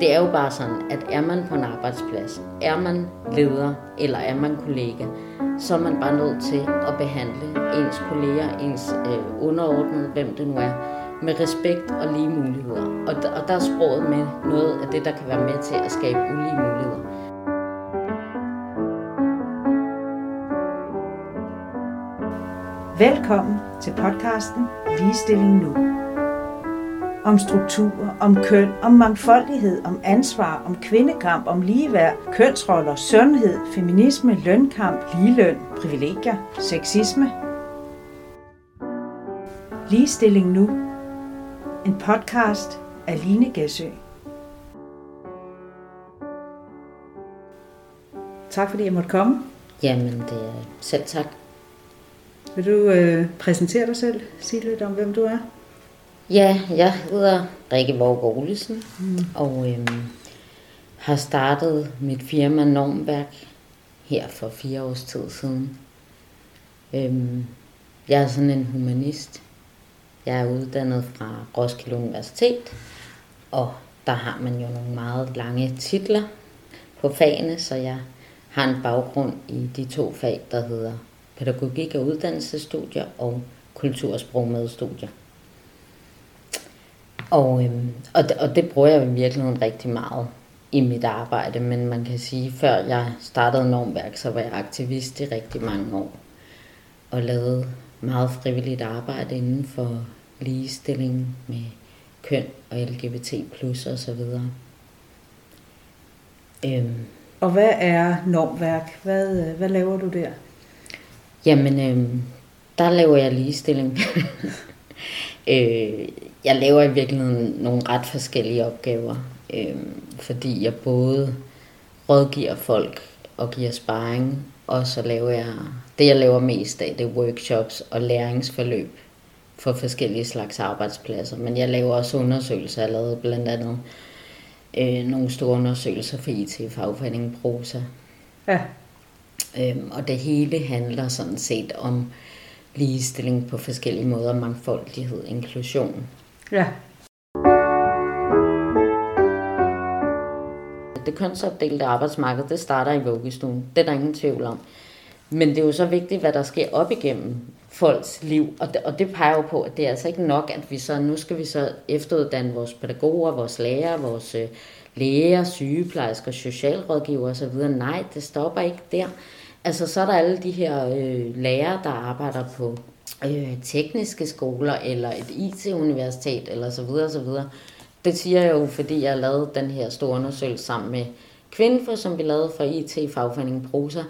det er jo bare sådan, at er man på en arbejdsplads, er man leder eller er man kollega, så er man bare nødt til at behandle ens kolleger, ens øh, underordnede, hvem det nu er, med respekt og lige muligheder. Og, og der er sproget med noget af det, der kan være med til at skabe ulige muligheder. Velkommen til podcasten Ligestilling Nu. Om strukturer, om køn, om mangfoldighed, om ansvar, om kvindekamp, om ligeværd, kønsroller, sundhed, feminisme, lønkamp, ligeløn, privilegier, sexisme. Ligestilling Nu. En podcast af Line Gæsø. Tak fordi jeg måtte komme. Jamen, det er selv tak. Vil du øh, præsentere dig selv? Sige lidt om, hvem du er? Ja, jeg hedder Rikke Borg Olesen, mm. og øhm, har startet mit firma Normværk her for fire års tid siden. Øhm, jeg er sådan en humanist. Jeg er uddannet fra Roskilde Universitet, og der har man jo nogle meget lange titler på fagene, så jeg har en baggrund i de to fag, der hedder pædagogik og uddannelsesstudier og kultur- og sprogmedstudier. Og, øhm, og, det, og det bruger jeg i virkeligheden rigtig meget i mit arbejde, men man kan sige, før jeg startede Normværk, så var jeg aktivist i rigtig mange år, og lavede meget frivilligt arbejde inden for ligestilling med køn og LGBT plus og så videre. Øhm. Og hvad er normværk? Hvad, hvad laver du der? Jamen, øhm, der laver jeg ligestilling. øh, jeg laver i virkeligheden nogle ret forskellige opgaver, øh, fordi jeg både rådgiver folk og giver sparring, og så laver jeg, det jeg laver mest af, det er workshops og læringsforløb for forskellige slags arbejdspladser. Men jeg laver også undersøgelser, jeg lavede blandt andet øh, nogle store undersøgelser for IT-fagforeningen Prosa. Ja. Øhm, og det hele handler sådan set om ligestilling på forskellige måder, mangfoldighed, inklusion. Ja. Det kønsopdelte arbejdsmarked, det starter i vuggestuen. Det er der ingen tvivl om. Men det er jo så vigtigt, hvad der sker op igennem folks liv. Og det, og det peger jo på, at det er altså ikke nok, at vi så, nu skal vi så efteruddanne vores pædagoger, vores lærere, vores øh, læger, sygeplejersker, socialrådgiver osv. Nej, det stopper ikke der. Altså, så er der alle de her øh, lærere, der arbejder på øh, tekniske skoler, eller et IT-universitet, eller så videre, så videre. Det siger jeg jo, fordi jeg lavede den her store undersøgelse sammen med Kvinfo, som vi lavede for IT-fagforeningen Prosa,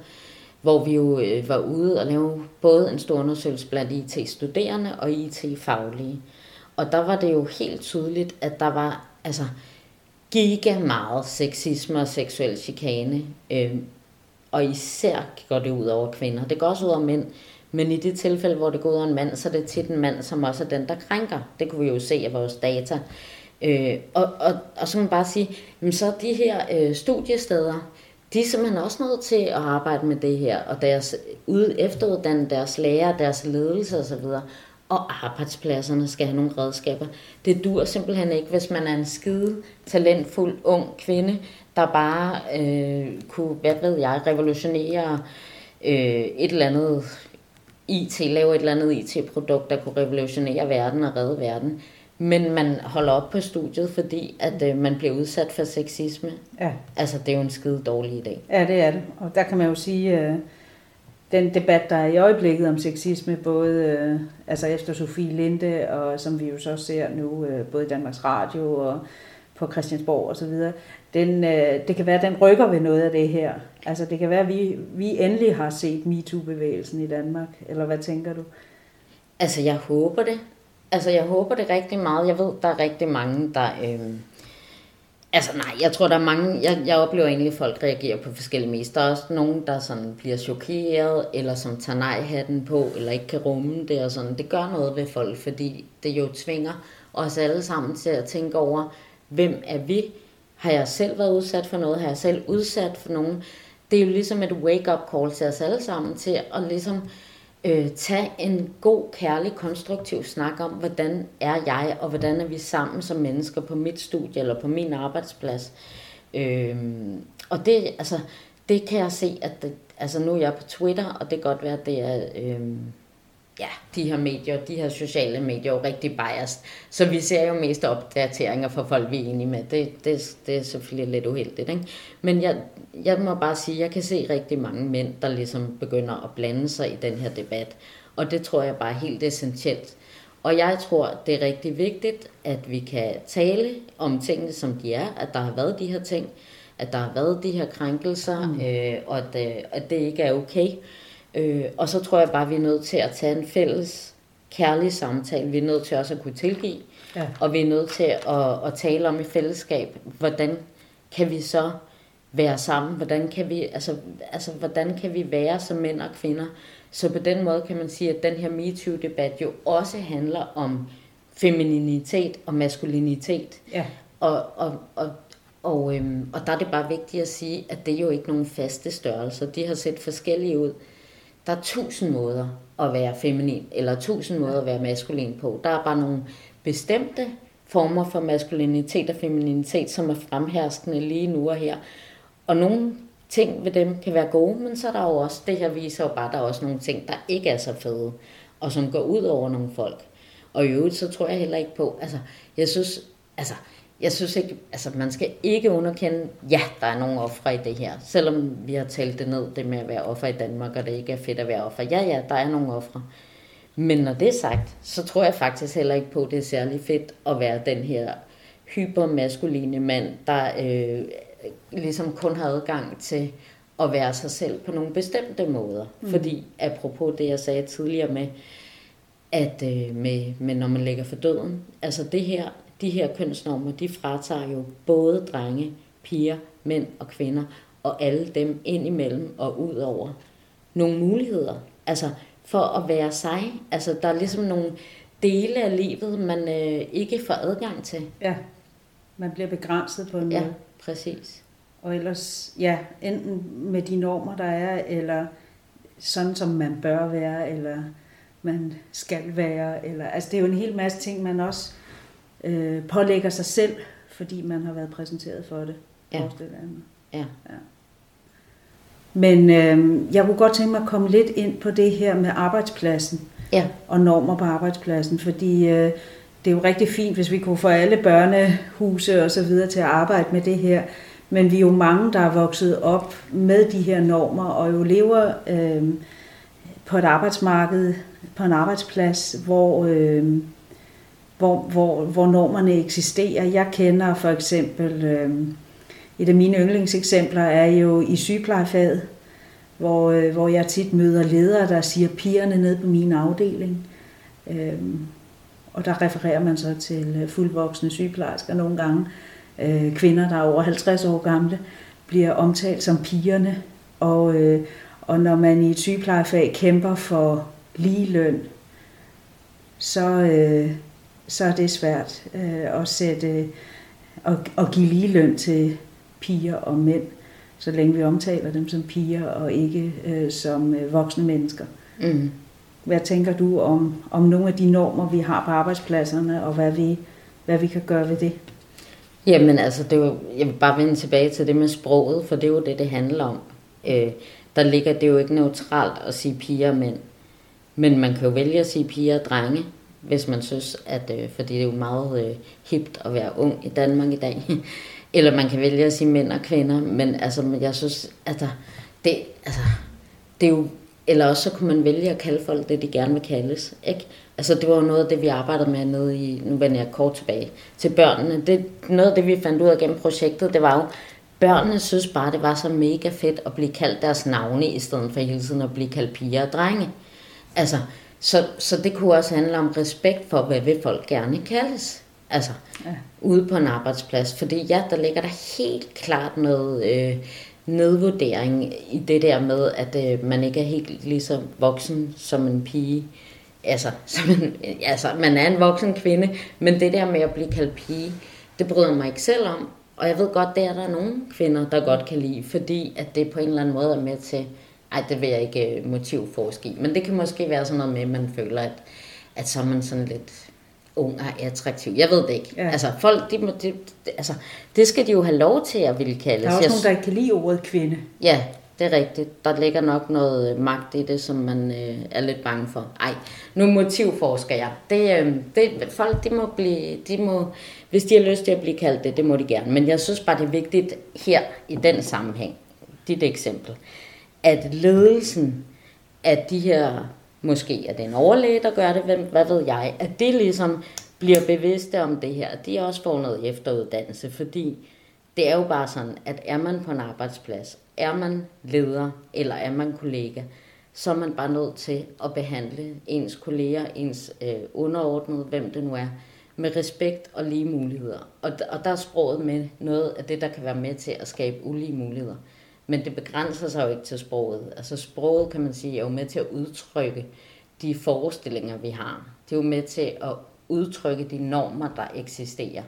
hvor vi jo øh, var ude og lave både en stor undersøgelse blandt IT-studerende og IT-faglige. Og der var det jo helt tydeligt, at der var altså giga meget sexisme og seksuel chikane øh, og især går det ud over kvinder. Det går også ud over mænd. Men i det tilfælde, hvor det går ud over en mand, så er det tit en mand, som også er den, der krænker. Det kunne vi jo se af vores data. Øh, og, og, og så kan man bare sige, jamen så de her øh, studiesteder, de er simpelthen også nødt til at arbejde med det her, og deres ud, efteruddanne deres lærer, deres ledelse osv., og arbejdspladserne skal have nogle redskaber. Det dur simpelthen ikke, hvis man er en skide talentfuld ung kvinde, der bare øh, kunne, hvad ved jeg, revolutionere øh, et eller andet IT, lave et eller andet IT-produkt, der kunne revolutionere verden og redde verden. Men man holder op på studiet, fordi at øh, man bliver udsat for sexisme. Ja. Altså, det er jo en skide dårlig idé. Ja, det er det. Og der kan man jo sige, øh, den debat, der er i øjeblikket om sexisme, både øh, altså efter Sofie Linde, og som vi jo så ser nu, øh, både i Danmarks Radio og på Christiansborg og så videre, den, øh, det kan være, at den rykker ved noget af det her. Altså det kan være, at vi, vi endelig har set MeToo-bevægelsen i Danmark, eller hvad tænker du? Altså jeg håber det. Altså jeg håber det rigtig meget. Jeg ved, der er rigtig mange, der... Øh... Altså nej, jeg tror, der er mange... Jeg, jeg oplever egentlig, at folk reagerer på forskellige mest. Der er også nogen, der sådan bliver chokeret, eller som tager nej-hatten på, eller ikke kan rumme det og sådan. Det gør noget ved folk, fordi det jo tvinger os alle sammen til at tænke over, hvem er vi? Har jeg selv været udsat for noget? Har jeg selv udsat for nogen? Det er jo ligesom et wake-up call til os alle sammen, til at ligesom øh, tage en god, kærlig, konstruktiv snak om, hvordan er jeg, og hvordan er vi sammen som mennesker på mit studie eller på min arbejdsplads. Øh, og det, altså, det kan jeg se, at det, altså nu er jeg på Twitter, og det kan godt være, at det er... Øh, ja, de her medier, de her sociale medier er jo rigtig biased. Så vi ser jo mest opdateringer fra folk, vi er enige med. Det, det, det er selvfølgelig lidt uheldigt. Ikke? Men jeg, jeg må bare sige, at jeg kan se rigtig mange mænd, der ligesom begynder at blande sig i den her debat. Og det tror jeg bare er helt essentielt. Og jeg tror, det er rigtig vigtigt, at vi kan tale om tingene, som de er, at der har været de her ting, at der har været de her krænkelser, mm. øh, og at, øh, at det ikke er okay. Øh, og så tror jeg bare, vi er nødt til at tage en fælles kærlig samtale. Vi er nødt til også at kunne tilgive, ja. og vi er nødt til at, at tale om i fællesskab, hvordan kan vi så være sammen, hvordan kan vi, altså, altså, hvordan kan vi være som mænd og kvinder. Så på den måde kan man sige, at den her MeToo-debat jo også handler om femininitet og maskulinitet. Ja. Og, og, og, og, øhm, og der er det bare vigtigt at sige, at det er jo ikke nogen faste størrelser. De har set forskellige ud. Der er tusind måder at være feminin, eller tusind måder at være maskulin på. Der er bare nogle bestemte former for maskulinitet og femininitet, som er fremherskende lige nu og her. Og nogle ting ved dem kan være gode, men så er der jo også, det her viser jo bare, at der er også nogle ting, der ikke er så fede, og som går ud over nogle folk. Og i øvrigt, så tror jeg heller ikke på, altså, jeg synes, altså, jeg synes ikke, altså man skal ikke underkende, ja, der er nogle ofre i det her. Selvom vi har talt det ned, det med at være offer i Danmark, og det ikke er fedt at være offer. Ja, ja, der er nogle ofre. Men når det er sagt, så tror jeg faktisk heller ikke på, at det er særlig fedt at være den her hypermaskuline mand, der øh, ligesom kun har adgang til at være sig selv på nogle bestemte måder. Mm. Fordi, apropos det, jeg sagde tidligere med, at øh, med, med når man lægger for døden, altså det her, de her kønsnormer, de fratager jo både drenge, piger, mænd og kvinder, og alle dem ind imellem og ud over nogle muligheder. Altså for at være sig. Altså der er ligesom nogle dele af livet, man øh, ikke får adgang til. Ja, man bliver begrænset på en ja, måde. præcis. Og ellers, ja, enten med de normer, der er, eller sådan, som man bør være, eller man skal være. Eller, altså, det er jo en hel masse ting, man også øh, pålægger sig selv, fordi man har været præsenteret for det. Ja. Ja. ja. Men øh, jeg kunne godt tænke mig at komme lidt ind på det her med arbejdspladsen ja. og normer på arbejdspladsen, fordi øh, det er jo rigtig fint, hvis vi kunne få alle børnehuse og så videre til at arbejde med det her. Men vi er jo mange, der er vokset op med de her normer og jo lever øh, på et arbejdsmarked, på en arbejdsplads, hvor, øh, hvor, hvor, hvor normerne eksisterer. Jeg kender for eksempel, øh, et af mine yndlingseksempler er jo i sygeplejefaget, hvor, øh, hvor jeg tit møder ledere, der siger pigerne ned på min afdeling. Øh, og der refererer man så til øh, fuldvoksne sygeplejersker nogle gange. Øh, kvinder, der er over 50 år gamle, bliver omtalt som pigerne. Og, øh, og når man i et sygeplejefag kæmper for lige løn, så, øh, så er det svært øh, at sætte og, og give lige løn til piger og mænd, så længe vi omtaler dem som piger og ikke øh, som øh, voksne mennesker. Mm. Hvad tænker du om, om nogle af de normer, vi har på arbejdspladserne, og hvad vi, hvad vi kan gøre ved det? Jamen altså, det er jo, jeg vil bare vende tilbage til det med sproget, for det er jo det, det handler om. Øh, der ligger det jo ikke neutralt at sige piger og mænd. Men man kan jo vælge at sige piger og drenge, hvis man synes, at, øh, fordi det er jo meget øh, hipt at være ung i Danmark i dag. Eller man kan vælge at sige mænd og kvinder, men altså, jeg synes, altså, det, altså, det er jo, eller også så kunne man vælge at kalde folk det, de gerne vil kaldes, ikke? Altså, det var jo noget af det, vi arbejdede med nede i, nu vender jeg kort tilbage, til børnene. Det, noget af det, vi fandt ud af gennem projektet, det var jo, børnene synes bare, det var så mega fedt at blive kaldt deres navne, i stedet for hele tiden at blive kaldt piger og drenge. Altså, så, så det kunne også handle om respekt for, hvad vil folk gerne kaldes. Altså, ja. ude på en arbejdsplads. Fordi ja, der ligger der helt klart noget øh, nedvurdering i det der med, at øh, man ikke er helt lige så voksen som en pige. Altså, som en, altså, man er en voksen kvinde, men det der med at blive kaldt pige, det bryder mig ikke selv om. Og jeg ved godt, det er der nogle kvinder, der godt kan lide, fordi at det på en eller anden måde er med til ej, det vil jeg ikke øh, motivforske i. Men det kan måske være sådan noget med, at man føler, at, at så er man sådan lidt ung og attraktiv. Jeg ved det ikke. Ja. Altså, folk, de må, de, altså, det skal de jo have lov til at ville kalde. Der er også jeg, nogen, der ikke kan lide ordet kvinde. Ja, det er rigtigt. Der ligger nok noget øh, magt i det, som man øh, er lidt bange for. Ej, nu motivforsker jeg. Det, øh, det, folk, de må blive, de må, hvis de har lyst til at blive kaldt det, det må de gerne. Men jeg synes bare, det er vigtigt her i den sammenhæng, dit eksempel, at ledelsen af de her, måske er det en overlæge, der gør det, hvem, hvad ved jeg, at det ligesom bliver bevidste om det her. De er også får noget efteruddannelse, fordi det er jo bare sådan, at er man på en arbejdsplads, er man leder eller er man kollega, så er man bare nødt til at behandle ens kolleger, ens øh, underordnede, hvem det nu er, med respekt og lige muligheder. Og, og der er sproget med noget af det, der kan være med til at skabe ulige muligheder. Men det begrænser sig jo ikke til sproget. Altså sproget, kan man sige, er jo med til at udtrykke de forestillinger, vi har. Det er jo med til at udtrykke de normer, der eksisterer.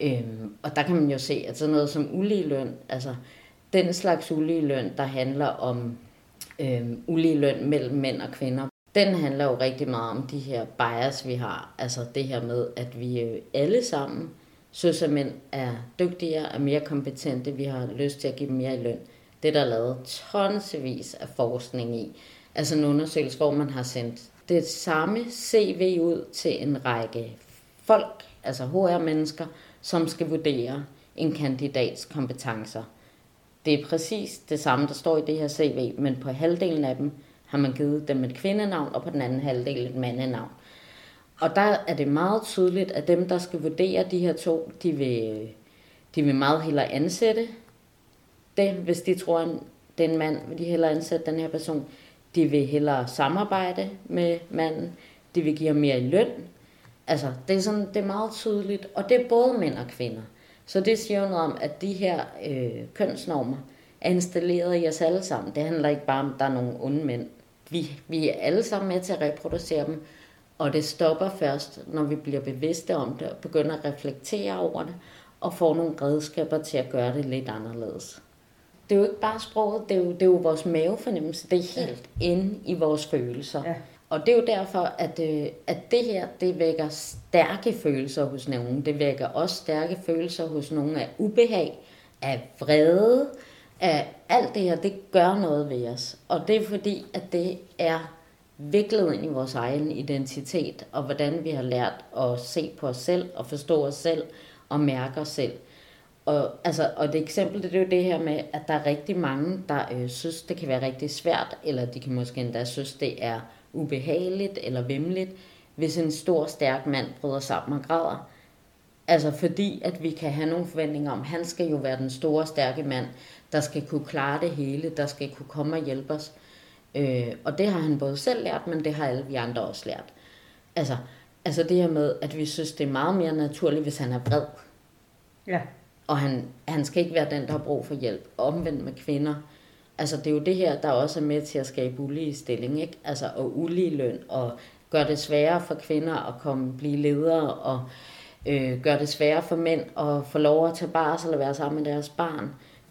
Øhm, og der kan man jo se, at sådan noget som uligeløn, altså den slags uligeløn, der handler om øhm, uligeløn mellem mænd og kvinder, den handler jo rigtig meget om de her bias, vi har. Altså det her med, at vi øh, alle sammen synes, at mænd er dygtigere, er mere kompetente, vi har lyst til at give dem mere i løn. Det er der lavet tonsvis af forskning i. Altså en undersøgelse, hvor man har sendt det samme CV ud til en række folk, altså HR-mennesker, som skal vurdere en kandidats kompetencer. Det er præcis det samme, der står i det her CV, men på halvdelen af dem har man givet dem et kvindenavn, og på den anden halvdel et mandenavn. Og der er det meget tydeligt, at dem, der skal vurdere de her to, de vil, de vil meget hellere ansætte det, hvis de tror, at den mand, vil de hellere ansætte den her person. De vil hellere samarbejde med manden. De vil give ham mere i løn. Altså, det er, sådan, det er meget tydeligt, og det er både mænd og kvinder. Så det siger jo noget om, at de her øh, kønsnormer er installeret i os alle sammen. Det handler ikke bare om, at der er nogle onde mænd. Vi, vi er alle sammen med til at reproducere dem, og det stopper først, når vi bliver bevidste om det, og begynder at reflektere over det, og får nogle redskaber til at gøre det lidt anderledes. Det er jo ikke bare sproget, det er jo, det er jo vores mavefornemmelse. Det er helt ja. inde i vores følelser. Ja. Og det er jo derfor, at, øh, at det her, det vækker stærke følelser hos nogen. Det vækker også stærke følelser hos nogen af ubehag, af vrede, af alt det her, det gør noget ved os. Og det er fordi, at det er viklet ind i vores egen identitet, og hvordan vi har lært at se på os selv, og forstå os selv, og mærke os selv. Og, altså, og det eksempel, det er jo det her med, at der er rigtig mange, der øh, synes, det kan være rigtig svært, eller de kan måske endda synes, det er ubehageligt eller vemmeligt, hvis en stor, stærk mand bryder sammen og græder. Altså fordi, at vi kan have nogle forventninger om, at han skal jo være den store, stærke mand, der skal kunne klare det hele, der skal kunne komme og hjælpe os. Øh, og det har han både selv lært, men det har alle vi andre også lært. Altså, altså det her med, at vi synes, det er meget mere naturligt, hvis han er vred. Ja. Og han, han skal ikke være den, der har brug for hjælp. Omvendt med kvinder. Altså det er jo det her, der også er med til at skabe ulige stilling, ikke? Altså og ulige løn, og gøre det sværere for kvinder at komme blive ledere, og øh, gøre det sværere for mænd at få lov at tage barsel og være sammen med deres barn.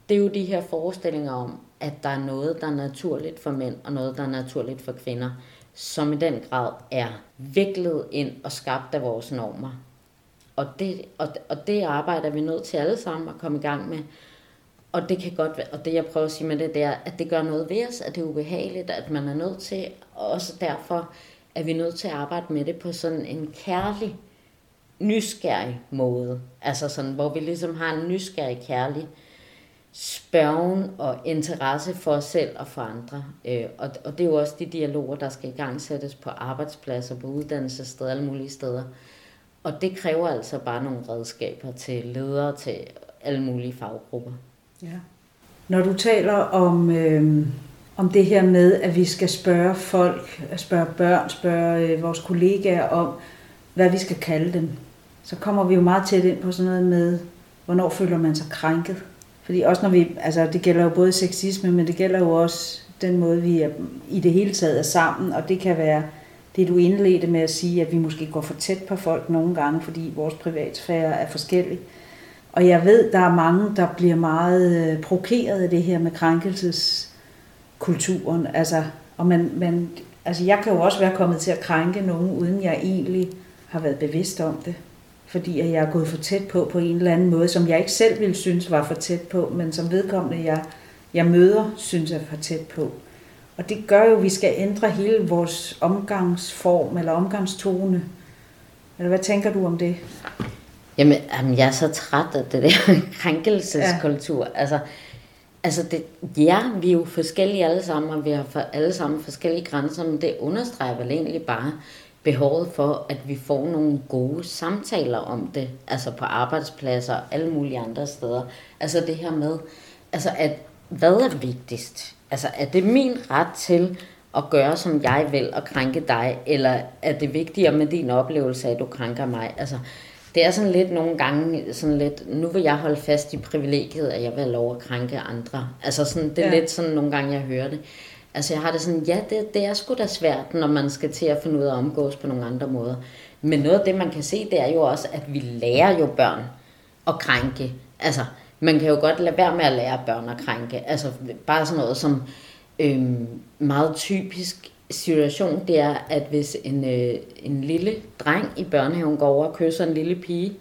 Det er jo de her forestillinger om, at der er noget, der er naturligt for mænd, og noget, der er naturligt for kvinder, som i den grad er viklet ind og skabt af vores normer. Og det, og, og det arbejder vi nødt til alle sammen at komme i gang med. Og det kan godt være, og det jeg prøver at sige med det, det er, at det gør noget ved os, at det er ubehageligt, at man er nødt til, og også derfor er vi nødt til at arbejde med det på sådan en kærlig, nysgerrig måde. Altså sådan, hvor vi ligesom har en nysgerrig, kærlig spørgen og interesse for os selv og for andre. Øh, og, og det er jo også de dialoger, der skal i gang sættes på arbejdspladser, på uddannelsessteder, alle mulige steder. Og det kræver altså bare nogle redskaber til ledere, til alle mulige faggrupper. Ja. Når du taler om, øh, om det her med, at vi skal spørge folk, spørge børn, spørge øh, vores kollegaer om, hvad vi skal kalde dem, så kommer vi jo meget tæt ind på sådan noget med, hvornår føler man sig krænket. Fordi også når vi, altså det gælder jo både sexisme, men det gælder jo også den måde, vi er, i det hele taget er sammen, og det kan være det, du indledte med at sige, at vi måske går for tæt på folk nogle gange, fordi vores privatsfære er forskellig. Og jeg ved, der er mange, der bliver meget øh, provokeret af det her med krænkelseskulturen. Altså, og man, man, altså jeg kan jo også være kommet til at krænke nogen, uden jeg egentlig har været bevidst om det. Fordi at jeg er gået for tæt på på en eller anden måde, som jeg ikke selv ville synes var for tæt på, men som vedkommende jeg, jeg møder, synes er for tæt på. Og det gør jo, at vi skal ændre hele vores omgangsform eller omgangstone. Eller hvad tænker du om det? Jamen, jamen jeg er så træt af det der krænkelseskultur. Ja. Altså, altså det, ja, vi er jo forskellige alle sammen, og vi har for, alle sammen forskellige grænser, men det understreger vel egentlig bare behovet for, at vi får nogle gode samtaler om det, altså på arbejdspladser og alle mulige andre steder. Altså det her med, altså at, hvad er vigtigst? Altså er det min ret til at gøre, som jeg vil, og krænke dig, eller er det vigtigere med din oplevelse af, at du krænker mig? Altså, det er sådan lidt nogle gange, sådan lidt, nu vil jeg holde fast i privilegiet, at jeg vil have lov at krænke andre. Altså sådan, det er ja. lidt sådan nogle gange, jeg hører det. Altså jeg har det sådan, ja, det, det er sgu da svært, når man skal til at finde ud af at omgås på nogle andre måder. Men noget af det, man kan se, det er jo også, at vi lærer jo børn at krænke. Altså, man kan jo godt lade være med at lære børn at krænke. Altså, bare sådan noget som øhm, meget typisk situation, det er, at hvis en, øh, en lille dreng i børnehaven går over og kysser en lille pige,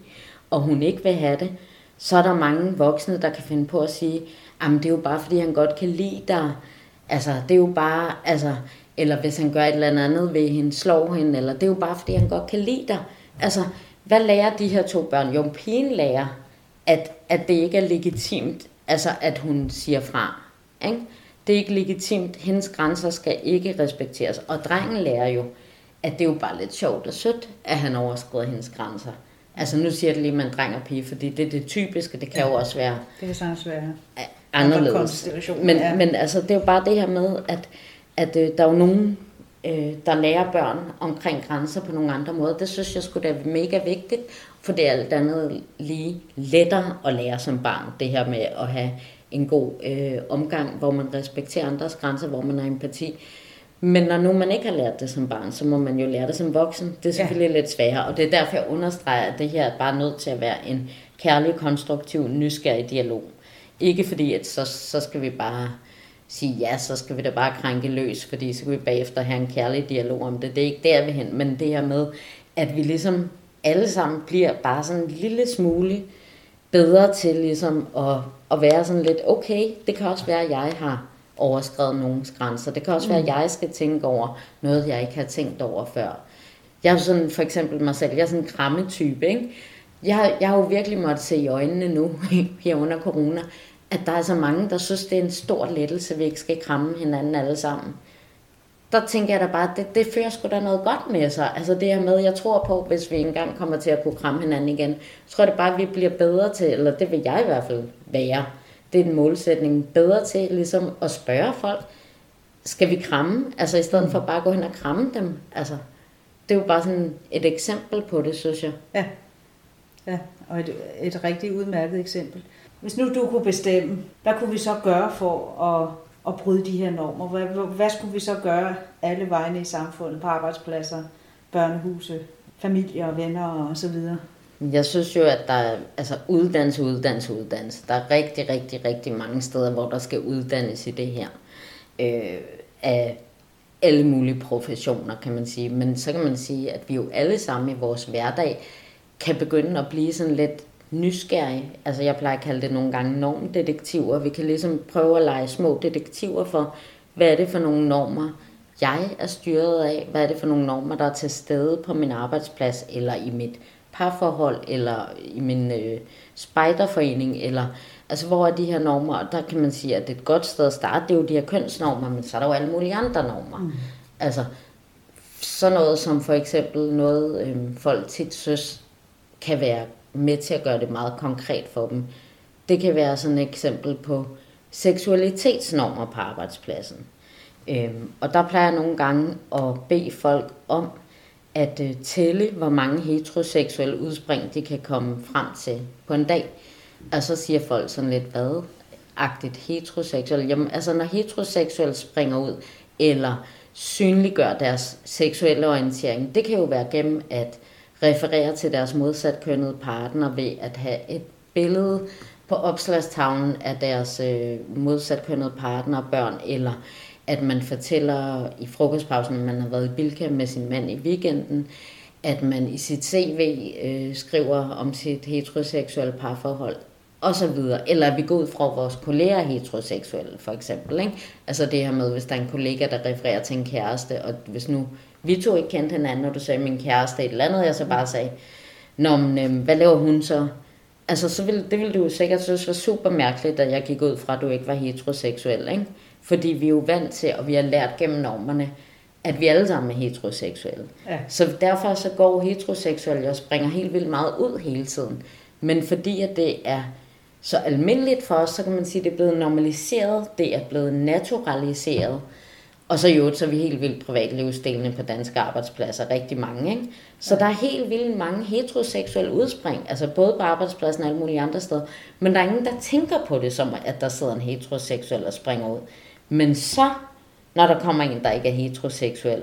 og hun ikke vil have det, så er der mange voksne, der kan finde på at sige, at det er jo bare, fordi han godt kan lide dig. Altså, det er jo bare, altså, eller hvis han gør et eller andet ved hende, slår hende, eller det er jo bare, fordi han godt kan lide dig. Altså, hvad lærer de her to børn? Jo, pigen lærer, at, at det ikke er legitimt, altså at hun siger fra. Ikke? Det er ikke legitimt. Hendes grænser skal ikke respekteres. Og drengen lærer jo, at det er jo bare lidt sjovt og sødt, at han overskrider hendes grænser. Altså nu siger det lige, at man dreng og pige, fordi det er det typiske. Det kan ja, jo også være... Det kan sagtens være anderledes. Men, ja. men altså, det er jo bare det her med, at, at øh, der er jo nogen, øh, der lærer børn omkring grænser på nogle andre måder. Det synes jeg skulle da er mega vigtigt, for det er alt andet lige lettere at lære som barn, det her med at have en god øh, omgang, hvor man respekterer andres grænser, hvor man har empati. Men når nu man ikke har lært det som barn, så må man jo lære det som voksen. Det er selvfølgelig ja. lidt sværere, og det er derfor, jeg understreger, at det her er bare nødt til at være en kærlig, konstruktiv, nysgerrig dialog. Ikke fordi, at så, så skal vi bare sige ja, så skal vi da bare krænke løs, fordi så kan vi bagefter have en kærlig dialog om det. Det er ikke der, vi hen, men det her med, at vi ligesom alle sammen bliver bare sådan en lille smule bedre til ligesom at, at være sådan lidt, okay, det kan også være, at jeg har overskrevet nogens grænser. Det kan også mm. være, at jeg skal tænke over noget, jeg ikke har tænkt over før. Jeg er sådan, for eksempel mig selv, jeg er sådan en krammetype, ikke? Jeg, jeg har jo virkelig måttet se i øjnene nu, her under corona, at der er så mange, der synes, det er en stor lettelse, at vi ikke skal kramme hinanden alle sammen. Der tænker jeg da bare, det, det fører sgu da noget godt med sig. Altså det her med, jeg tror på, hvis vi engang kommer til at kunne kramme hinanden igen, så tror jeg det bare, at vi bliver bedre til, eller det vil jeg i hvert fald være, det er en målsætning, bedre til ligesom at spørge folk, skal vi kramme? Altså i stedet for bare at gå hen og kramme dem. Altså, det er jo bare sådan et eksempel på det, synes jeg. Ja, ja og et, et rigtig udmærket eksempel. Hvis nu du kunne bestemme, hvad kunne vi så gøre for at, at bryde de her normer? Hvad, hvad skulle vi så gøre alle vegne i samfundet, på arbejdspladser, børnehuse, familier og venner og så videre? Jeg synes jo, at der er altså uddannelse, uddannelse, uddannelse. Der er rigtig, rigtig, rigtig mange steder, hvor der skal uddannes i det her. Øh, af alle mulige professioner, kan man sige. Men så kan man sige, at vi jo alle sammen i vores hverdag kan begynde at blive sådan lidt nysgerrige. Altså jeg plejer at kalde det nogle gange normdetektiver. Vi kan ligesom prøve at lege små detektiver for, hvad er det for nogle normer, jeg er styret af? Hvad er det for nogle normer, der er til stede på min arbejdsplads, eller i mit parforhold, eller i min øh, spejderforening, eller altså hvor er de her normer? Og der kan man sige, at det er et godt sted at starte, det er jo de her kønsnormer, men så er der jo alle mulige andre normer. Mm. Altså sådan noget som for eksempel noget, øh, folk tit synes kan være med til at gøre det meget konkret for dem. Det kan være sådan et eksempel på seksualitetsnormer på arbejdspladsen. Øhm, og der plejer jeg nogle gange at bede folk om at øh, tælle, hvor mange heteroseksuelle udspring de kan komme frem til på en dag. Og så siger folk sådan lidt, hvad? Agtigt heteroseksuel. Jamen, altså når heteroseksuelle springer ud, eller synliggør deres seksuelle orientering, det kan jo være gennem at refererer til deres modsatkønnede partner ved at have et billede på opslagstavlen af deres øh, modsatkønnede partner, børn, eller at man fortæller i frokostpausen, at man har været i Bilka med sin mand i weekenden, at man i sit CV øh, skriver om sit heteroseksuelle parforhold, og så videre. Eller at vi går ud fra vores kolleger heteroseksuelle, for eksempel. Ikke? Altså det her med, hvis der er en kollega, der refererer til en kæreste, og hvis nu vi to ikke kendte hinanden, og du sagde min kæreste et eller andet, jeg så bare sagde, Nå, men, øh, hvad laver hun så? Altså, så ville, det ville du jo sikkert synes var super mærkeligt, at jeg gik ud fra, at du ikke var heteroseksuel, ikke? Fordi vi er jo vant til, og vi har lært gennem normerne, at vi alle sammen er heteroseksuelle. Ja. Så derfor så går heteroseksuelle og springer helt vildt meget ud hele tiden. Men fordi at det er så almindeligt for os, så kan man sige, at det er blevet normaliseret, det er blevet naturaliseret. Og så jo, så er vi helt vildt privatlivsdelende på danske arbejdspladser, rigtig mange. Ikke? Så der er helt vildt mange heteroseksuelle udspring, altså både på arbejdspladsen og alle mulige andre steder. Men der er ingen, der tænker på det som, at der sidder en heteroseksuel og springer ud. Men så, når der kommer en, der ikke er heteroseksuel,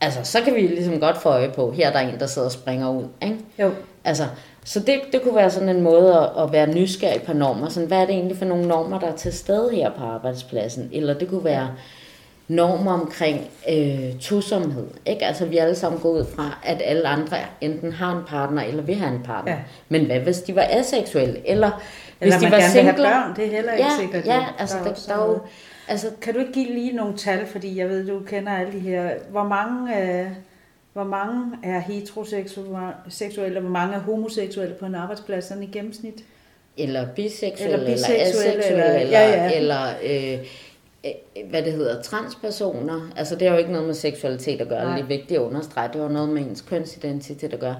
altså så kan vi ligesom godt få øje på, her er der en, der sidder og springer ud. Ikke? Jo. Altså, så det, det kunne være sådan en måde at, at være nysgerrig på normer. Sådan, hvad er det egentlig for nogle normer, der er til stede her på arbejdspladsen? Eller det kunne være normer omkring øh, tosomhed. Ikke? Altså vi alle sammen går ud fra, at alle andre enten har en partner, eller vil have en partner. Ja. Men hvad hvis de var aseksuelle? Eller hvis eller de var singler? have børn, det er heller ikke ja, sikkert. Ja, altså der, der, der, altså, kan du ikke give lige nogle tal, fordi jeg ved, du kender alle de her. Hvor mange... Øh, hvor mange er heteroseksuelle, og hvor mange er homoseksuelle på en arbejdsplads sådan i gennemsnit? Eller biseksuelle, eller, biseksuelle, eller aseksuelle, eller, ja, ja. eller øh, øh, hvad det hedder, transpersoner. Altså det har jo ikke noget med seksualitet at gøre, Nej. det er vigtigt at understrege, det har noget med ens kønsidentitet at gøre.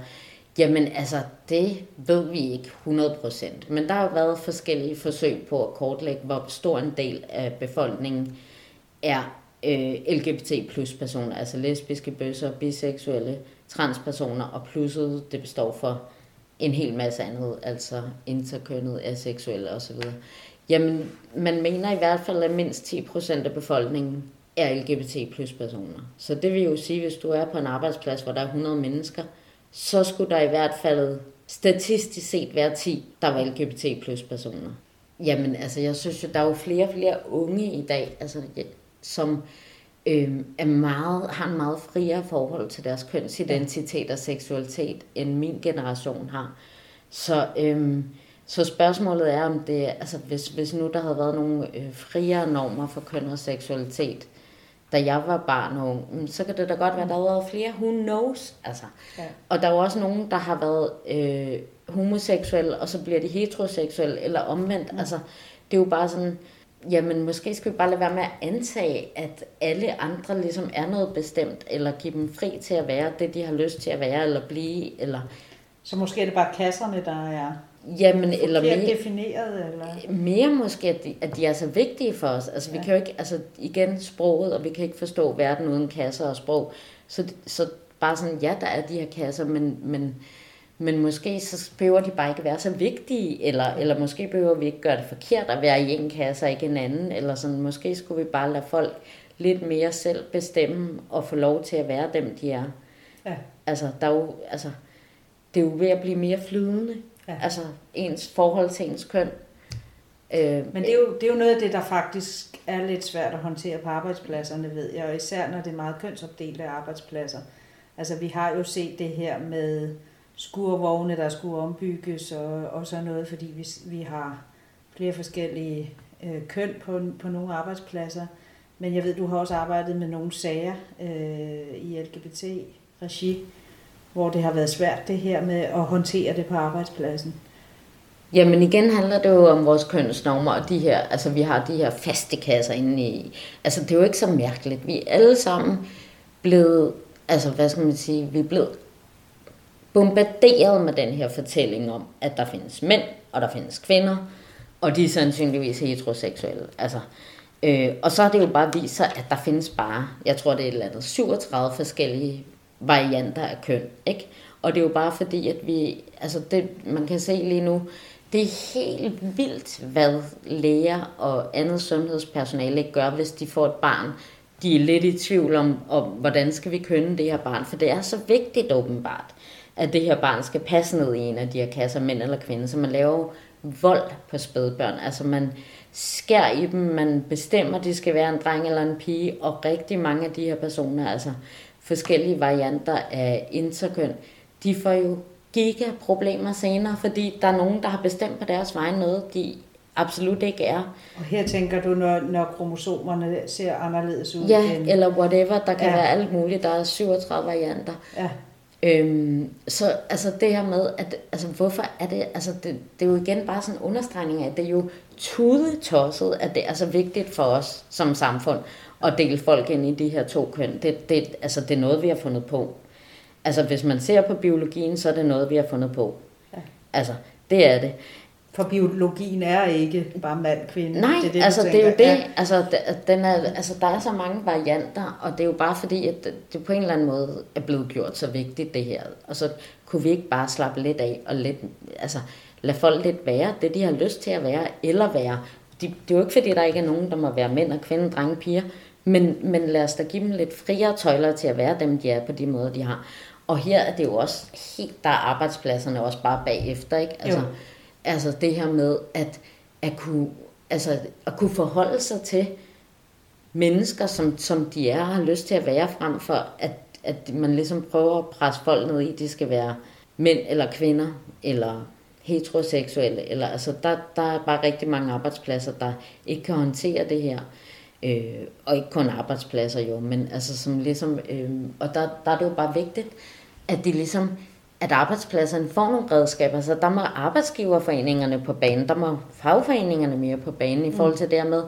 Jamen altså, det ved vi ikke 100%. Men der har jo været forskellige forsøg på at kortlægge, hvor stor en del af befolkningen er øh, LGBT plus personer, altså lesbiske, bøsser, biseksuelle, transpersoner, og plusset, det består for en hel masse andet, altså interkønnet, aseksuelle osv. Jamen, man mener i hvert fald, at mindst 10% af befolkningen er LGBT plus personer. Så det vil jo sige, hvis du er på en arbejdsplads, hvor der er 100 mennesker, så skulle der i hvert fald statistisk set være 10, der var LGBT plus personer. Jamen, altså, jeg synes jo, der er jo flere og flere unge i dag, altså, som øh, er meget, har en meget friere forhold til deres kønsidentitet og seksualitet, end min generation har. Så, øh, så spørgsmålet er, om det altså hvis, hvis nu der havde været nogle øh, friere normer for køn og seksualitet, da jeg var barn og ung, mm, så kan det da godt være, at der har været flere, who knows, altså. Ja. Og der er jo også nogen, der har været øh, homoseksuelle, og så bliver de heteroseksuelle, eller omvendt, mm. altså, det er jo bare sådan, jamen måske skal vi bare lade være med at antage, at alle andre ligesom er noget bestemt, eller give dem fri til at være det, de har lyst til at være, eller blive, eller... Så måske er det bare kasserne, der er Jamen, eller mere, defineret, eller? Mere måske, at de, at de er så vigtige for os. Altså, vi ja. kan jo ikke, altså igen, sproget, og vi kan ikke forstå verden uden kasser og sprog. Så, så bare sådan, ja, der er de her kasser, men, men, men måske så behøver de bare ikke være så vigtige, eller, eller måske behøver vi ikke gøre det forkert at være i en kasse og ikke en anden, eller sådan, måske skulle vi bare lade folk lidt mere selv bestemme og få lov til at være dem, de er. Ja. Altså, der er jo, altså, det er jo ved at blive mere flydende. Ja. Altså ens forhold til ens køn. Øh, Men det er, jo, det er jo noget af det, der faktisk er lidt svært at håndtere på arbejdspladserne, ved jeg, og især når det er meget kønsopdelte arbejdspladser. Altså vi har jo set det her med skurvogne, der skulle ombygges og, og sådan noget, fordi vi, vi har flere forskellige øh, køn på, på nogle arbejdspladser. Men jeg ved, du har også arbejdet med nogle sager øh, i LGBT-regi, hvor det har været svært det her med at håndtere det på arbejdspladsen? Jamen igen handler det jo om vores kønsnormer, og de her, altså vi har de her faste kasser inde i. Altså det er jo ikke så mærkeligt. Vi er alle sammen blevet, altså hvad skal man sige, vi er blevet bombarderet med den her fortælling om, at der findes mænd, og der findes kvinder, og de er sandsynligvis heteroseksuelle. Altså, øh, og så har det jo bare vist sig, at der findes bare, jeg tror det er et eller andet, 37 forskellige varianter af køn. Ikke? Og det er jo bare fordi, at vi, altså det, man kan se lige nu, det er helt vildt, hvad læger og andet sundhedspersonale ikke gør, hvis de får et barn. De er lidt i tvivl om, om hvordan skal vi kønne det her barn, for det er så vigtigt åbenbart at det her barn skal passe ned i en af de her kasser, mænd eller kvinde. Så man laver vold på spædbørn. Altså man skærer i dem, man bestemmer, at de skal være en dreng eller en pige, og rigtig mange af de her personer, altså forskellige varianter af interkøn, de får jo giga problemer senere, fordi der er nogen, der har bestemt på deres vej noget, de absolut ikke er. Og her tænker du, når, når kromosomerne ser anderledes ud? Ja, end... eller whatever. Der kan ja. være alt muligt. Der er 37 varianter. Ja. Øhm, så altså det her med, at altså, hvorfor er det, altså det, det er jo igen bare sådan en understregning af, at det er jo tudetosset, at det er så vigtigt for os som samfund at dele folk ind i de her to køn. Det, det, altså, det er noget, vi har fundet på. Altså hvis man ser på biologien, så er det noget, vi har fundet på. Ja. Altså, det er det. For biologien er ikke bare mand-kvinde. Nej, det er det, altså det er jo det. Ja. Altså, den er, altså, der er så mange varianter, og det er jo bare fordi, at det på en eller anden måde er blevet gjort så vigtigt, det her. Og så kunne vi ikke bare slappe lidt af og lidt, altså, lade folk lidt være det, de har lyst til at være, eller være. De, det er jo ikke fordi, der ikke er nogen, der må være mænd og kvinde, drenge, piger, men, men lad os da give dem lidt friere tøjler til at være dem, de er på de måder, de har. Og her er det jo også helt, der er arbejdspladserne også bare bagefter, ikke? Altså, jo Altså det her med at, at, kunne, altså, at kunne forholde sig til mennesker, som, som de er og har lyst til at være, frem for at, at man ligesom prøver at presse folk ned i, at de skal være mænd eller kvinder, eller heteroseksuelle. Eller, altså, der, der er bare rigtig mange arbejdspladser, der ikke kan håndtere det her. Øh, og ikke kun arbejdspladser jo, men altså som ligesom, øh, og der, der er det jo bare vigtigt, at de ligesom at arbejdspladserne får nogle redskaber, så der må arbejdsgiverforeningerne på banen, der må fagforeningerne mere på banen i forhold til det med,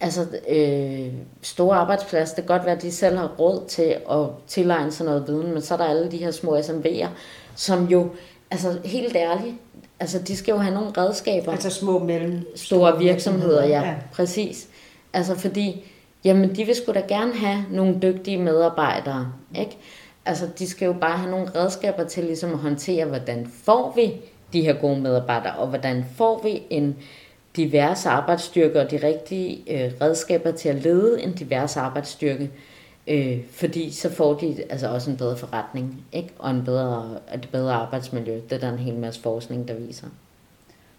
altså øh, store arbejdspladser, det kan godt være, at de selv har råd til at tilegne sig noget viden, men så er der alle de her små SMV'er, som jo, altså helt ærligt, altså de skal jo have nogle redskaber. Altså små mellem store virksomheder, ja, ja, præcis. Altså fordi, jamen de vil sgu da gerne have nogle dygtige medarbejdere, ikke? Altså, de skal jo bare have nogle redskaber til ligesom at håndtere, hvordan får vi de her gode medarbejdere, og hvordan får vi en divers arbejdsstyrke og de rigtige øh, redskaber til at lede en divers arbejdsstyrke. Øh, fordi så får de altså også en bedre forretning, ikke? og en bedre, et bedre arbejdsmiljø. Det er der en hel masse forskning, der viser.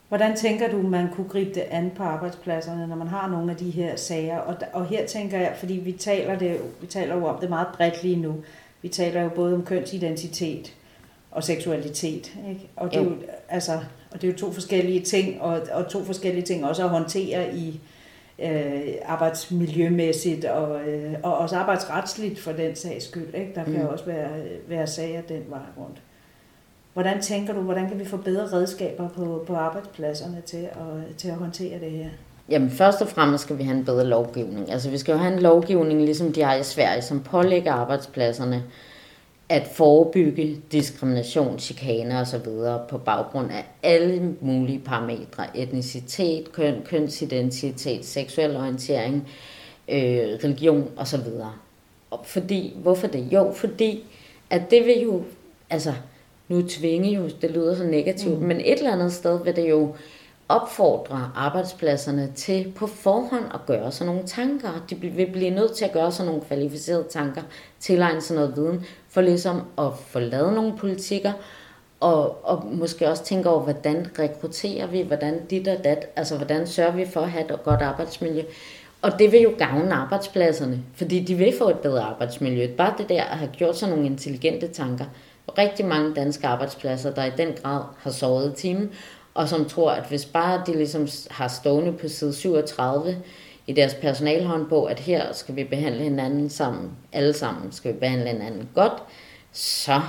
Hvordan tænker du, man kunne gribe det an på arbejdspladserne, når man har nogle af de her sager? Og, og her tænker jeg, fordi vi taler, det, vi taler jo om det meget bredt lige nu, vi taler jo både om kønsidentitet og seksualitet. Ikke? Og, det er jo, altså, og det er jo to forskellige ting, og, og to forskellige ting også at håndtere i øh, arbejdsmiljømæssigt og, øh, og også arbejdsretsligt for den sags skyld. Ikke? Der kan mm. også være, være sager den vej rundt. Hvordan tænker du, hvordan kan vi få bedre redskaber på, på arbejdspladserne til at, til at håndtere det her? Jamen først og fremmest skal vi have en bedre lovgivning. Altså vi skal jo have en lovgivning, ligesom de har i Sverige, som pålægger arbejdspladserne at forebygge diskrimination, chikane og så videre på baggrund af alle mulige parametre. Etnicitet, køn, kønsidentitet, seksuel orientering, øh, religion og så videre. Og fordi, hvorfor det? Jo, fordi at det vil jo, altså nu tvinge jo, det lyder så negativt, mm. men et eller andet sted vil det jo opfordre arbejdspladserne til på forhånd at gøre sig nogle tanker. De vil blive nødt til at gøre sig nogle kvalificerede tanker, tilegne sig noget viden, for ligesom at få lavet nogle politikker, og, og måske også tænke over, hvordan rekrutterer vi, hvordan dit og dat, altså hvordan sørger vi for at have et godt arbejdsmiljø. Og det vil jo gavne arbejdspladserne, fordi de vil få et bedre arbejdsmiljø. Bare det der at have gjort sig nogle intelligente tanker. Rigtig mange danske arbejdspladser, der i den grad har sovet i timen, og som tror, at hvis bare de ligesom har stående på side 37 i deres personalhåndbog, at her skal vi behandle hinanden sammen, alle sammen skal vi behandle hinanden godt, så,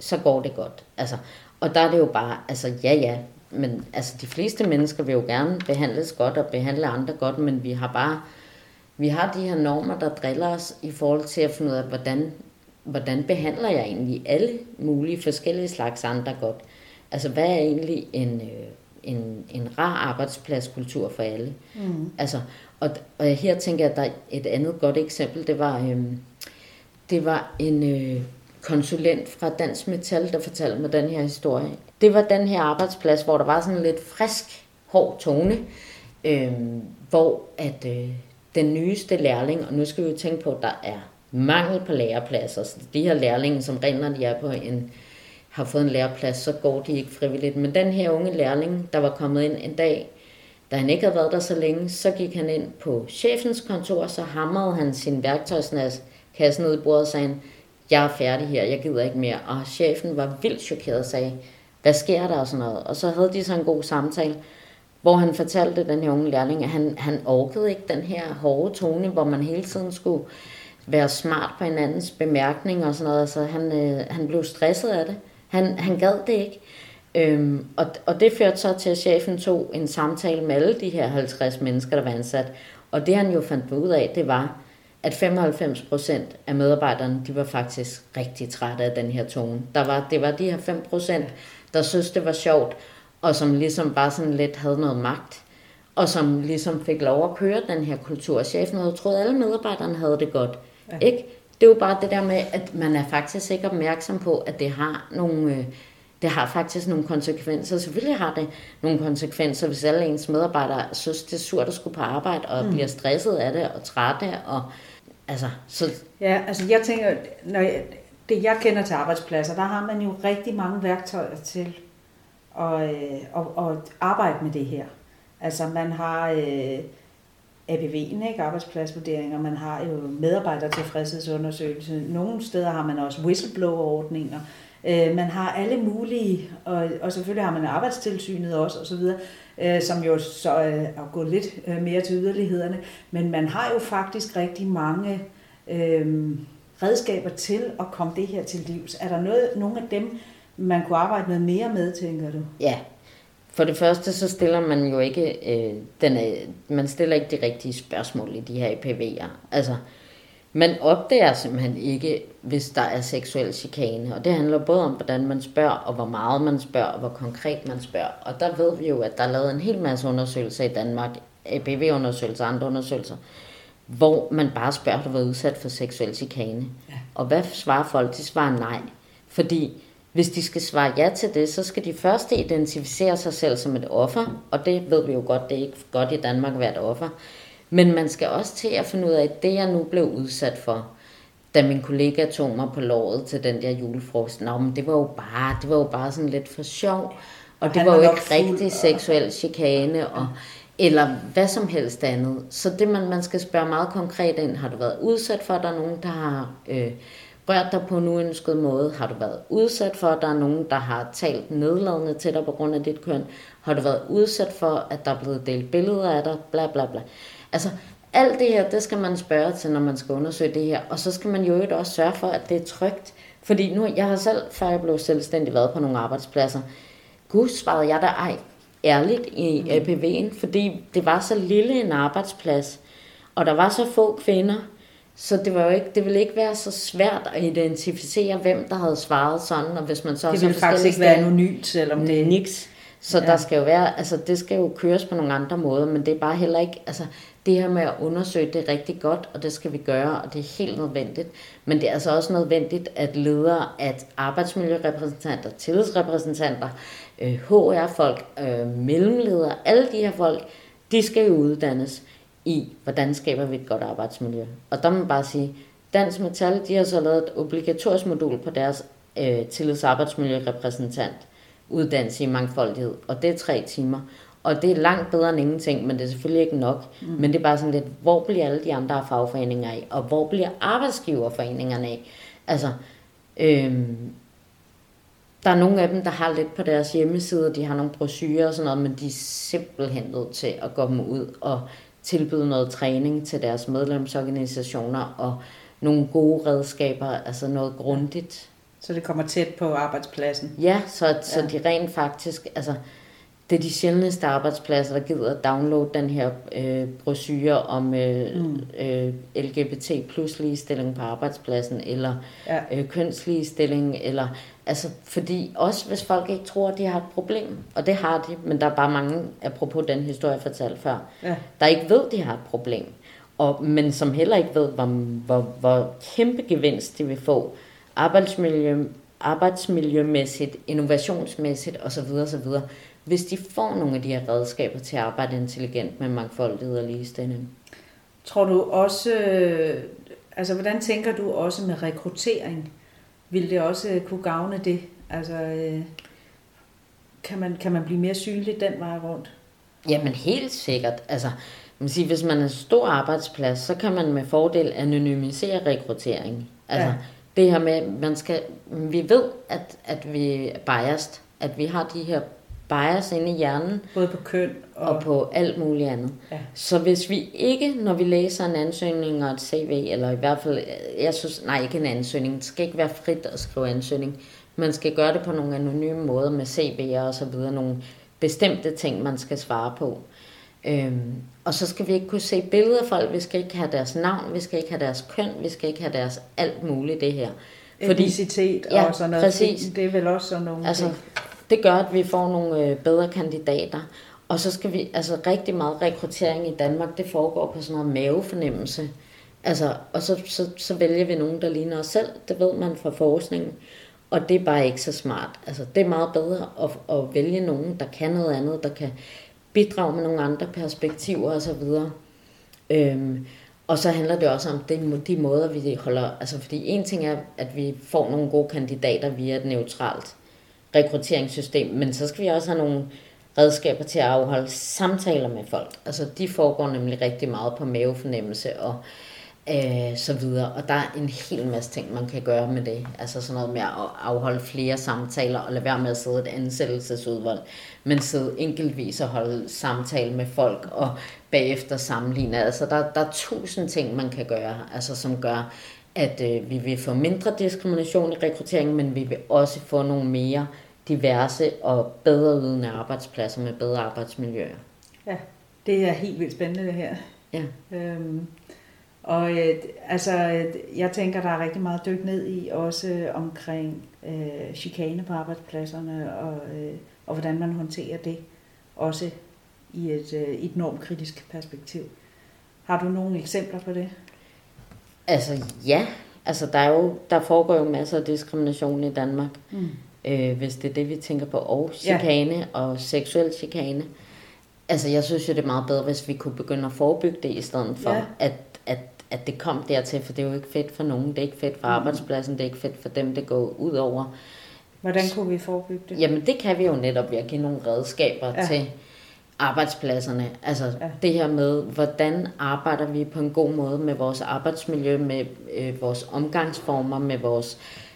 så går det godt. Altså, og der er det jo bare, altså ja ja, men altså de fleste mennesker vil jo gerne behandles godt og behandle andre godt, men vi har bare, vi har de her normer, der driller os i forhold til at finde ud af, hvordan, hvordan behandler jeg egentlig alle mulige forskellige slags andre godt. Altså, hvad er egentlig en, øh, en, en rar arbejdspladskultur for alle? Mm. Altså, og, og her tænker jeg, at der er et andet godt eksempel, det var, øh, det var en øh, konsulent fra Dansk Metal, der fortalte mig den her historie. Det var den her arbejdsplads, hvor der var sådan en lidt frisk, hård tone, øh, hvor at øh, den nyeste lærling, og nu skal vi jo tænke på, at der er mangel på lærepladser, så de her lærlinge, som rent når de er på en har fået en læreplads, så går de ikke frivilligt. Men den her unge lærling, der var kommet ind en dag, da han ikke havde været der så længe, så gik han ind på chefens kontor, så hamrede han sin værktøjskasse ned i bordet og sagde, jeg er færdig her, jeg gider ikke mere. Og chefen var vildt chokeret og sagde, hvad sker der og sådan noget. Og så havde de så en god samtale, hvor han fortalte den her unge lærling, at han, han orkede ikke den her hårde tone, hvor man hele tiden skulle være smart på hinandens bemærkninger og sådan noget. Altså han, øh, han blev stresset af det. Han, han gad det ikke. Øhm, og, og det førte så til, at chefen tog en samtale med alle de her 50 mennesker, der var ansat. Og det han jo fandt ud af, det var, at 95 procent af medarbejderne, de var faktisk rigtig trætte af den her tone. Der var, det var de her 5 procent, der synes det var sjovt, og som ligesom bare sådan lidt havde noget magt, og som ligesom fik lov at køre den her kultur. Chefen havde troet, at alle medarbejderne havde det godt. Ja. Ikke? Det er jo bare det der med, at man er faktisk ikke opmærksom på, at det har nogle... Øh, det har faktisk nogle konsekvenser. Selvfølgelig har det nogle konsekvenser, hvis alle ens medarbejdere synes, det er surt at skulle på arbejde, og mm. bliver stresset af det, og trætte, og altså... Så... Ja, altså jeg tænker, når jeg, det jeg kender til arbejdspladser, der har man jo rigtig mange værktøjer til at, øh, at, at arbejde med det her. Altså man har øh, ABV'en, ikke? arbejdspladsvurderinger, man har jo medarbejdertilfredshedsundersøgelse. Nogle steder har man også whistleblower-ordninger. Øh, man har alle mulige, og, og selvfølgelig har man arbejdstilsynet også, og så videre, øh, som jo så øh, er gået lidt øh, mere til yderlighederne. Men man har jo faktisk rigtig mange øh, redskaber til at komme det her til livs. Er der noget, nogle af dem, man kunne arbejde med mere med, tænker du? Ja, for det første så stiller man jo ikke, øh, den er, man stiller ikke de rigtige spørgsmål i de her IPV'er. Altså, man opdager simpelthen ikke, hvis der er seksuel chikane. Og det handler både om, hvordan man spørger, og hvor meget man spørger, og hvor konkret man spørger. Og der ved vi jo, at der er lavet en hel masse undersøgelser i Danmark, ABV-undersøgelser og andre undersøgelser, hvor man bare spørger, om du udsat for seksuel chikane. Ja. Og hvad svarer folk? De svarer nej. Fordi hvis de skal svare ja til det, så skal de først identificere sig selv som et offer, og det ved vi jo godt, det er ikke godt i Danmark at være et offer. Men man skal også til at finde ud af, at det jeg nu blev udsat for, da min kollega tog mig på låret til den der julefrost, nå, men det var jo bare, det var jo bare sådan lidt for sjov, og det var, var jo ikke rigtig og... seksuel chikane, og, eller hvad som helst andet. Så det man, man skal spørge meget konkret ind, har du været udsat for, at der er nogen, der har øh, rørt dig på en uønsket måde? Har du været udsat for, at der er nogen, der har talt nedladende til dig på grund af dit køn? Har du været udsat for, at der er blevet delt billeder af dig? Bla bla bla. Altså, alt det her, det skal man spørge til, når man skal undersøge det her. Og så skal man jo også sørge for, at det er trygt. Fordi nu, jeg har selv, før jeg blev selvstændig, været på nogle arbejdspladser. Gud, svarede jeg da ej ærligt i APV'en, fordi det var så lille en arbejdsplads, og der var så få kvinder, så det, var jo ikke, det ville ikke være så svært at identificere, hvem der havde svaret sådan, og hvis man så... Det ville faktisk ikke være anonymt, selvom det... Niks. Så ja. der skal jo være, altså det skal jo køres på nogle andre måder, men det er bare heller ikke, altså det her med at undersøge det rigtig godt, og det skal vi gøre, og det er helt nødvendigt. Men det er altså også nødvendigt, at ledere, at arbejdsmiljørepræsentanter, tillidsrepræsentanter, øh, HR-folk, øh, mellemledere, alle de her folk, de skal jo uddannes i, hvordan skaber vi et godt arbejdsmiljø. Og der må man bare sige, Dansk Metal, de har så lavet et obligatorisk modul på deres øh, tillidsarbejdsmiljørepræsentant uddannelse i mangfoldighed, og det er tre timer. Og det er langt bedre end ingenting, men det er selvfølgelig ikke nok. Mm. Men det er bare sådan lidt, hvor bliver alle de andre fagforeninger af? Og hvor bliver arbejdsgiverforeningerne af? Altså, øhm, der er nogle af dem, der har lidt på deres hjemmeside, de har nogle brochurer og sådan noget, men de er simpelthen nødt til at gå dem ud og tilbyde noget træning til deres medlemsorganisationer og nogle gode redskaber, altså noget grundigt. Så det kommer tæt på arbejdspladsen? Ja, så, så ja. de rent faktisk, altså det er de sjældneste arbejdspladser, der gider at downloade den her øh, brochure om øh, mm. øh, LGBT plus ligestilling på arbejdspladsen, eller ja. øh, kønsligestilling, eller altså, fordi også hvis folk ikke tror, at de har et problem, og det har de, men der er bare mange, apropos den historie, jeg fortalte før, ja. der ikke ved, at de har et problem, og, men som heller ikke ved, hvor, hvor, hvor kæmpe gevinst de vil få arbejdsmiljø, arbejdsmiljømæssigt, innovationsmæssigt osv. osv hvis de får nogle af de her redskaber til at arbejde intelligent med mangfoldighed og ligestilling. Tror du også, øh, altså hvordan tænker du også med rekruttering? Vil det også kunne gavne det? Altså, øh, kan, man, kan man blive mere synlig den vej rundt? Jamen helt sikkert. Altså, man siger, hvis man er en stor arbejdsplads, så kan man med fordel anonymisere rekruttering. Altså, ja. det her med, man skal, vi ved, at, at vi er biased, at vi har de her bias inde i hjernen. Både på køn og, og på alt muligt andet. Ja. Så hvis vi ikke, når vi læser en ansøgning og et CV, eller i hvert fald, jeg synes, nej ikke en ansøgning, det skal ikke være frit at skrive ansøgning. Man skal gøre det på nogle anonyme måder med CV'er og så videre, nogle bestemte ting, man skal svare på. Øhm, og så skal vi ikke kunne se billeder af folk, vi skal ikke have deres navn, vi skal ikke have deres køn, vi skal ikke have deres alt muligt det her. Fordi, Etnicitet ja, og sådan noget. Præcis. Det er vel også sådan nogle altså, ting. Det gør, at vi får nogle øh, bedre kandidater. Og så skal vi, altså rigtig meget rekruttering i Danmark, det foregår på sådan noget mavefornemmelse. Altså, og så, så, så vælger vi nogen, der ligner os selv. Det ved man fra forskningen. Og det er bare ikke så smart. Altså, det er meget bedre at, at vælge nogen, der kan noget andet, der kan bidrage med nogle andre perspektiver osv. Øhm, og så handler det også om de, de måder, vi holder... Altså, fordi en ting er, at vi får nogle gode kandidater via et neutralt rekrutteringssystem, men så skal vi også have nogle redskaber til at afholde samtaler med folk. Altså, de foregår nemlig rigtig meget på mavefornemmelse og øh, så videre. Og der er en hel masse ting, man kan gøre med det. Altså sådan noget med at afholde flere samtaler og lade være med at sidde et ansættelsesudvalg, men sidde enkeltvis og holde samtale med folk og bagefter sammenligne. Altså der, der er tusind ting, man kan gøre, altså som gør, at øh, vi vil få mindre diskrimination i rekrutteringen, men vi vil også få nogle mere diverse og bedre ydende arbejdspladser med bedre arbejdsmiljøer. Ja, det er helt vildt spændende det her. Ja. Øhm, og øh, altså, jeg tænker, der er rigtig meget dyk ned i, også omkring øh, chikane på arbejdspladserne, og, øh, og hvordan man håndterer det, også i et, øh, et normkritisk perspektiv. Har du nogle eksempler på det? Altså ja, altså der, er jo, der foregår jo masser af diskrimination i Danmark, mm. Øh, hvis det er det, vi tænker på, og chikane ja. og seksuel chikane. Altså jeg synes jo, det er meget bedre, hvis vi kunne begynde at forebygge det, i stedet for ja. at, at at det kom dertil, for det er jo ikke fedt for nogen, det er ikke fedt for mm. arbejdspladsen, det er ikke fedt for dem, det går ud over. Hvordan kunne vi forebygge det? Jamen det kan vi jo netop ved at give nogle redskaber ja. til arbejdspladserne. Altså ja. det her med, hvordan arbejder vi på en god måde med vores arbejdsmiljø, med øh, vores omgangsformer, med vores øh,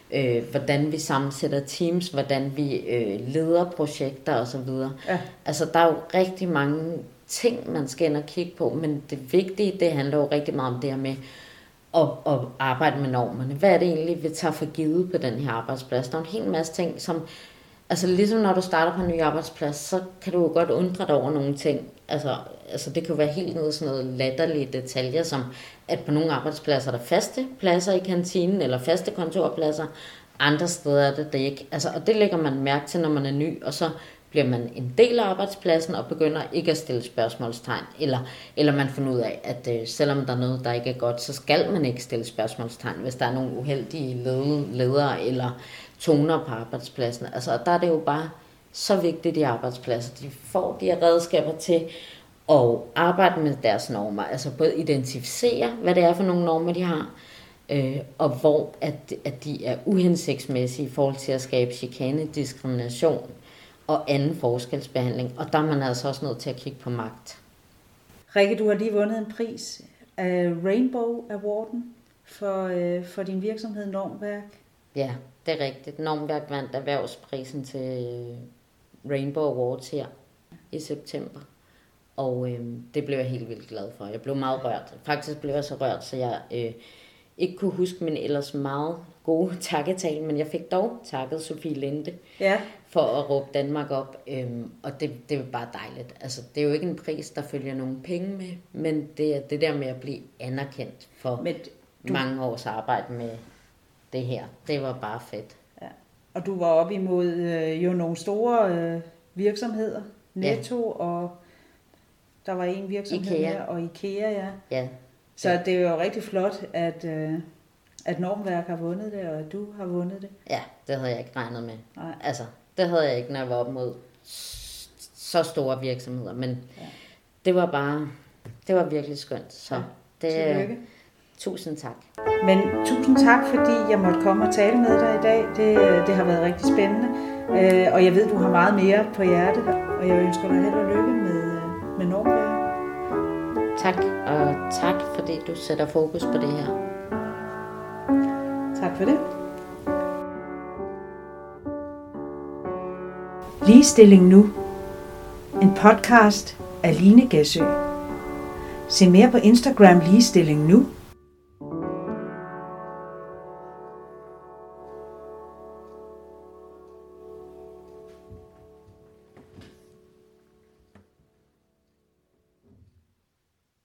hvordan vi sammensætter teams, hvordan vi øh, leder projekter osv. Ja. Altså der er jo rigtig mange ting, man skal ind og kigge på, men det vigtige, det handler jo rigtig meget om det her med at, at arbejde med normerne. Hvad er det egentlig, vi tager for givet på den her arbejdsplads? Der er en hel masse ting, som... Altså ligesom når du starter på en ny arbejdsplads, så kan du jo godt undre dig over nogle ting. Altså, altså det kan jo være helt noget sådan noget latterlige detaljer, som at på nogle arbejdspladser er der faste pladser i kantinen, eller faste kontorpladser. Andre steder er det det ikke. Altså, og det lægger man mærke til, når man er ny, og så bliver man en del af arbejdspladsen og begynder ikke at stille spørgsmålstegn. Eller, eller man finder ud af, at øh, selvom der er noget, der ikke er godt, så skal man ikke stille spørgsmålstegn, hvis der er nogle uheldige ledere eller toner på arbejdspladsen. Altså, der er det jo bare så vigtigt i arbejdspladser. De får de her redskaber til at arbejde med deres normer. Altså både identificere, hvad det er for nogle normer, de har, øh, og hvor at, at de er uhensigtsmæssige i forhold til at skabe chikane, diskrimination, og anden forskelsbehandling. Og der er man altså også nødt til at kigge på magt. Rikke, du har lige vundet en pris af Rainbow Awarden for, øh, for din virksomhed Normværk. Ja, det er rigtigt. Normværk vandt erhvervsprisen til øh, Rainbow Awards her i september. Og øh, det blev jeg helt vildt glad for. Jeg blev meget rørt. Faktisk blev jeg så rørt, så jeg øh, ikke kunne huske min ellers meget gode takketale, men jeg fik dog takket Sofie Linde ja. for at råbe Danmark op, øhm, og det, det er bare dejligt. Altså, det er jo ikke en pris, der følger nogen penge med, men det er det der med at blive anerkendt for men du... mange års arbejde med det her. Det var bare fedt. Ja. Og du var op imod øh, jo nogle store øh, virksomheder, Netto ja. og der var en virksomhed Ikea. her, og Ikea, ja. Ja. Så det er jo rigtig flot, at, øh, at Normværk har vundet det, og at du har vundet det. Ja, det havde jeg ikke regnet med. Nej. Altså, det havde jeg ikke, når jeg var op mod så store virksomheder. Men ja. det var bare, det var virkelig skønt. Så ja, det, tillykke. Tusind tak. Men tusind tak, fordi jeg måtte komme og tale med dig i dag. Det, det har været rigtig spændende. Øh, og jeg ved, du har meget mere på hjertet, og jeg ønsker dig held og lykke med, øh, med Nordbjerg. Tak, og tak fordi du sætter fokus på det her. Tak for det. Ligestilling nu. En podcast af Line Gæsø. Se mere på Instagram Ligestilling nu